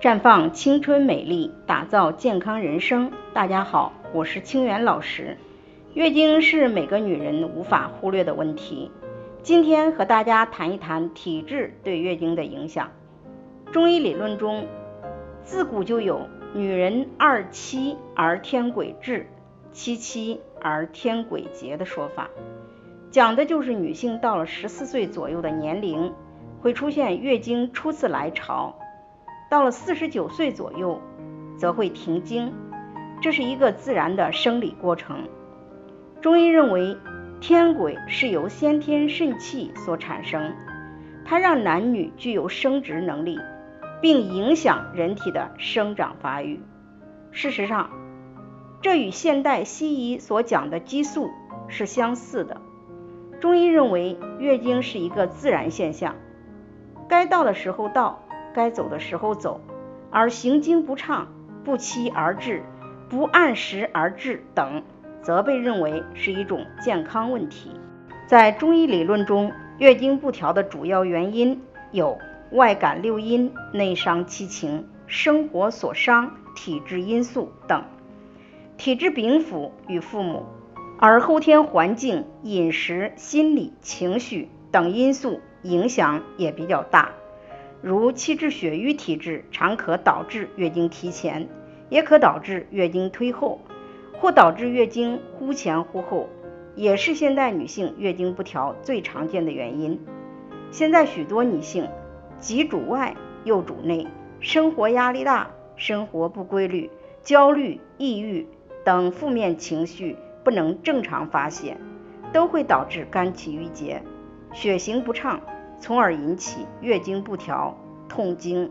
绽放青春美丽，打造健康人生。大家好，我是清源老师。月经是每个女人无法忽略的问题。今天和大家谈一谈体质对月经的影响。中医理论中，自古就有“女人二七而天癸至，七七而天癸竭”的说法，讲的就是女性到了十四岁左右的年龄，会出现月经初次来潮。到了四十九岁左右，则会停经，这是一个自然的生理过程。中医认为，天癸是由先天肾气所产生，它让男女具有生殖能力，并影响人体的生长发育。事实上，这与现代西医所讲的激素是相似的。中医认为，月经是一个自然现象，该到的时候到。该走的时候走，而行经不畅、不期而至、不按时而至等，则被认为是一种健康问题。在中医理论中，月经不调的主要原因有外感六阴、内伤七情、生活所伤、体质因素等。体质禀赋与父母，而后天环境、饮食、心理、情绪等因素影响也比较大。如气滞血瘀体质，常可导致月经提前，也可导致月经推后，或导致月经忽前忽后，也是现代女性月经不调最常见的原因。现在许多女性既主外又主内，生活压力大，生活不规律，焦虑、抑郁等负面情绪不能正常发泄，都会导致肝气郁结，血行不畅。从而引起月经不调、痛经。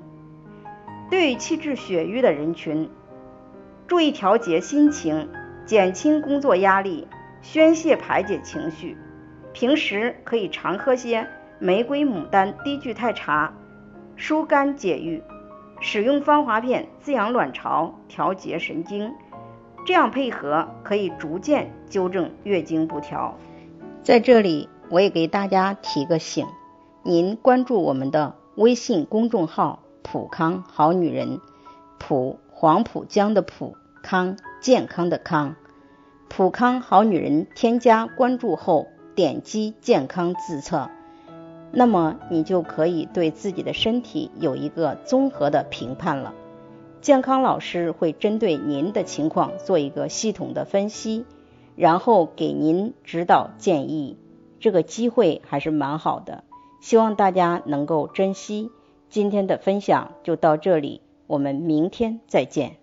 对于气滞血瘀的人群，注意调节心情，减轻工作压力，宣泄排解情绪。平时可以常喝些玫瑰牡丹低聚肽茶，疏肝解郁。使用芳华片滋养卵巢，调节神经。这样配合可以逐渐纠正月经不调。在这里，我也给大家提个醒。您关注我们的微信公众号“普康好女人”，普黄浦江的浦康健康的康，普康好女人添加关注后，点击健康自测，那么你就可以对自己的身体有一个综合的评判了。健康老师会针对您的情况做一个系统的分析，然后给您指导建议。这个机会还是蛮好的。希望大家能够珍惜今天的分享，就到这里，我们明天再见。